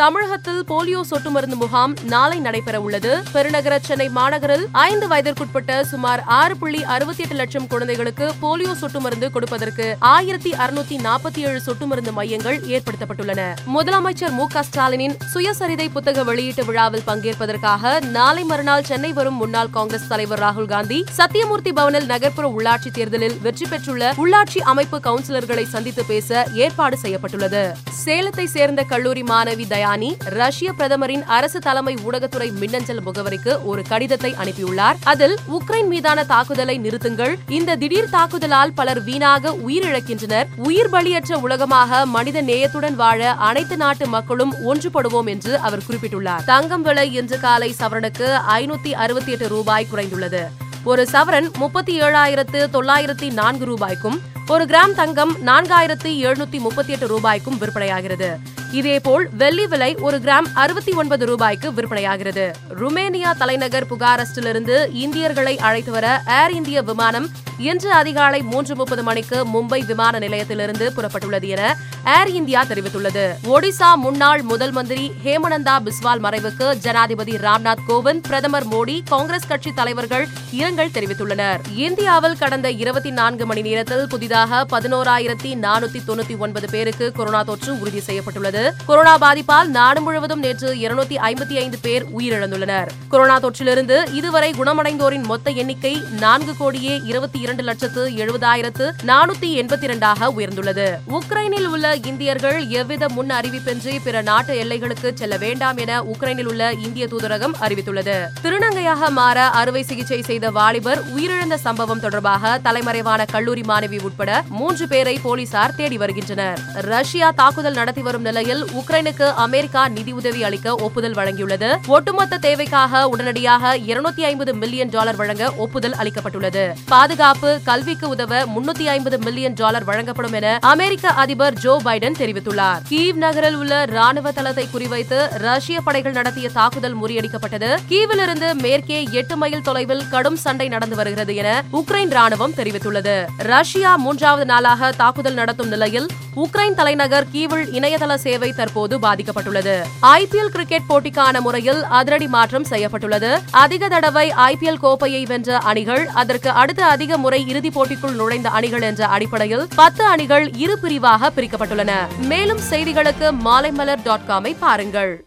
தமிழகத்தில் போலியோ சொட்டு மருந்து முகாம் நாளை நடைபெற உள்ளது பெருநகர சென்னை மாநகரில் ஐந்து வயதிற்குட்பட்ட சுமார் ஆறு புள்ளி அறுபத்தி எட்டு லட்சம் குழந்தைகளுக்கு போலியோ சொட்டு மருந்து கொடுப்பதற்கு ஆயிரத்தி அறுநூத்தி நாற்பத்தி ஏழு சொட்டு மருந்து மையங்கள் ஏற்படுத்தப்பட்டுள்ளன. முதலமைச்சர் மு க ஸ்டாலினின் சுயசரிதை புத்தக வெளியீட்டு விழாவில் பங்கேற்பதற்காக நாளை மறுநாள் சென்னை வரும் முன்னாள் காங்கிரஸ் தலைவர் ராகுல் காந்தி சத்தியமூர்த்தி பவனில் நகர்ப்புற உள்ளாட்சி தேர்தலில் வெற்றி பெற்றுள்ள உள்ளாட்சி அமைப்பு கவுன்சிலர்களை சந்தித்து பேச ஏற்பாடு செய்யப்பட்டுள்ளது. சேலத்தை சேர்ந்த கல்லூரி மாணவி தயா தயானி ரஷ்ய பிரதமரின் அரசு தலைமை ஊடகத்துறை மின்னஞ்சல் முகவரிக்கு ஒரு கடிதத்தை அனுப்பியுள்ளார். அதில் உக்ரைன் மீதான தாக்குதலை நிறுத்துங்கள் இந்த திடீர் தாக்குதலால் பலர் வீணாக உயிரிழக்கின்றனர் உயிர் பலியற்ற உலகமாக மனித நேயத்துடன் வாழ அனைத்து நாட்டு மக்களும் ஒன்றுபடுவோம் என்று அவர் குறிப்பிட்டுள்ளார். தங்கம் விலை இன்று காலை சவரனுக்கு ஐநூத்தி அறுபத்தி எட்டு ரூபாய் குறைந்துள்ளது. ஒரு சவரன் முப்பத்தி ஏழாயிரத்து தொள்ளாயிரத்தி நான்கு ரூபாய்க்கும் ஒரு கிராம் தங்கம் நான்காயிரத்து எழுநூத்தி முப்பத்தி எட்டு ரூபாய்க்கும் விற்பனையாகிறது. இதேபோல் வெள்ளி விலை ஒரு கிராம் அறுபத்தி ஒன்பது ரூபாய்க்கு விற்பனையாகிறது. ருமேனியா தலைநகர் புகாரஸ்டிலிருந்து இந்தியர்களை அழைத்து வர ஏர் இந்திய விமானம் இன்று அதிகாலை மூன்று முப்பது மணிக்கு மும்பை விமான நிலையத்திலிருந்து புறப்பட்டுள்ளது என ஏர் இந்தியா தெரிவித்துள்ளது. ஒடிசா முன்னாள் முதல் மந்திரி ஹேமநந்தா பிஸ்வால் மறைவுக்கு ஜனாதிபதி ராம்நாத் கோவிந்த் பிரதமர் மோடி காங்கிரஸ் கட்சி தலைவர்கள் இரங்கல் தெரிவித்துள்ளனர். இந்தியாவில் கடந்த இருபத்தி நான்கு மணி நேரத்தில் புதிதாக பதினோராயிரத்தி நானூத்தி தொண்ணூத்தி ஒன்பது பேருக்கு கொரோனா தொற்று உறுதி செய்யப்பட்டுள்ளது. தொடர்ந்து கொரோனா பாதிப்பால் நாடு முழுவதும் நேற்று இருநூத்தி ஐம்பத்தி ஐந்து பேர் உயிரிழந்துள்ளனர். கொரோனா தொற்றிலிருந்து இதுவரை குணமடைந்தோரின் மொத்த எண்ணிக்கை நான்கு கோடியே இருபத்தி இரண்டு லட்சத்து எழுபதாயிரத்து நானூத்தி எண்பத்தி இரண்டாக உயர்ந்துள்ளது. உக்ரைனில் உள்ள இந்தியர்கள் எவ்வித முன் அறிவிப்பின்றி பிற நாட்டு எல்லைகளுக்கு செல்ல வேண்டாம் என உக்ரைனில் உள்ள இந்திய தூதரகம் அறிவித்துள்ளது. திருநங்கையாக மாற அறுவை சிகிச்சை செய்த வாலிபர் உயிரிழந்த சம்பவம் தொடர்பாக தலைமறைவான கல்லூரி மாணவி உட்பட மூன்று பேரை போலீசார் தேடி வருகின்றனர். ரஷ்யா தாக்குதல் நடத்தி வரும் நிலையில் உக்ரைனுக்கு அமெரிக்கா நிதியுதவி அளிக்க ஒப்புதல் வழங்கியுள்ளது. ஒட்டுமொத்த தேவைக்காக உடனடியாக இருநூத்தி ஐம்பது மில்லியன் டாலர் வழங்க ஒப்புதல் அளிக்கப்பட்டுள்ளது. பாதுகாப்பு கல்விக்கு உதவ முன்னூத்தி ஐம்பது மில்லியன் டாலர் வழங்கப்படும் என அமெரிக்க அதிபர் ஜோ பைடன் தெரிவித்துள்ளார். கீவ் நகரில் உள்ள ராணுவ தளத்தை குறிவைத்து ரஷ்ய படைகள் நடத்திய தாக்குதல் முறியடிக்கப்பட்டது. கீவிலிருந்து மேற்கே எட்டு மைல் தொலைவில் கடும் சண்டை நடந்து வருகிறது என உக்ரைன் ராணுவம் தெரிவித்துள்ளது. ரஷ்யா மூன்றாவது நாளாக தாக்குதல் நடத்தும் நிலையில் உக்ரைன் தலைநகர் கீவில் இணையதள சேவை தற்போது பாதிக்கப்பட்டுள்ளது. ஐபிஎல் கிரிக்கெட் போட்டிக்கான முறையில் அதிரடி மாற்றம் செய்யப்பட்டுள்ளது. அதிக தடவை ஐபிஎல் கோப்பையை வென்ற அணிகள் அதற்கு அடுத்த அதிக முறை இறுதிப் போட்டிக்குள் நுழைந்த அணிகள் என்ற அடிப்படையில் பத்து அணிகள் இரு பிரிவாக பிரிக்கப்பட்டுள்ளன. மேலும் செய்திகளுக்கு மாலைமலர் டாட் காமை பாருங்கள்.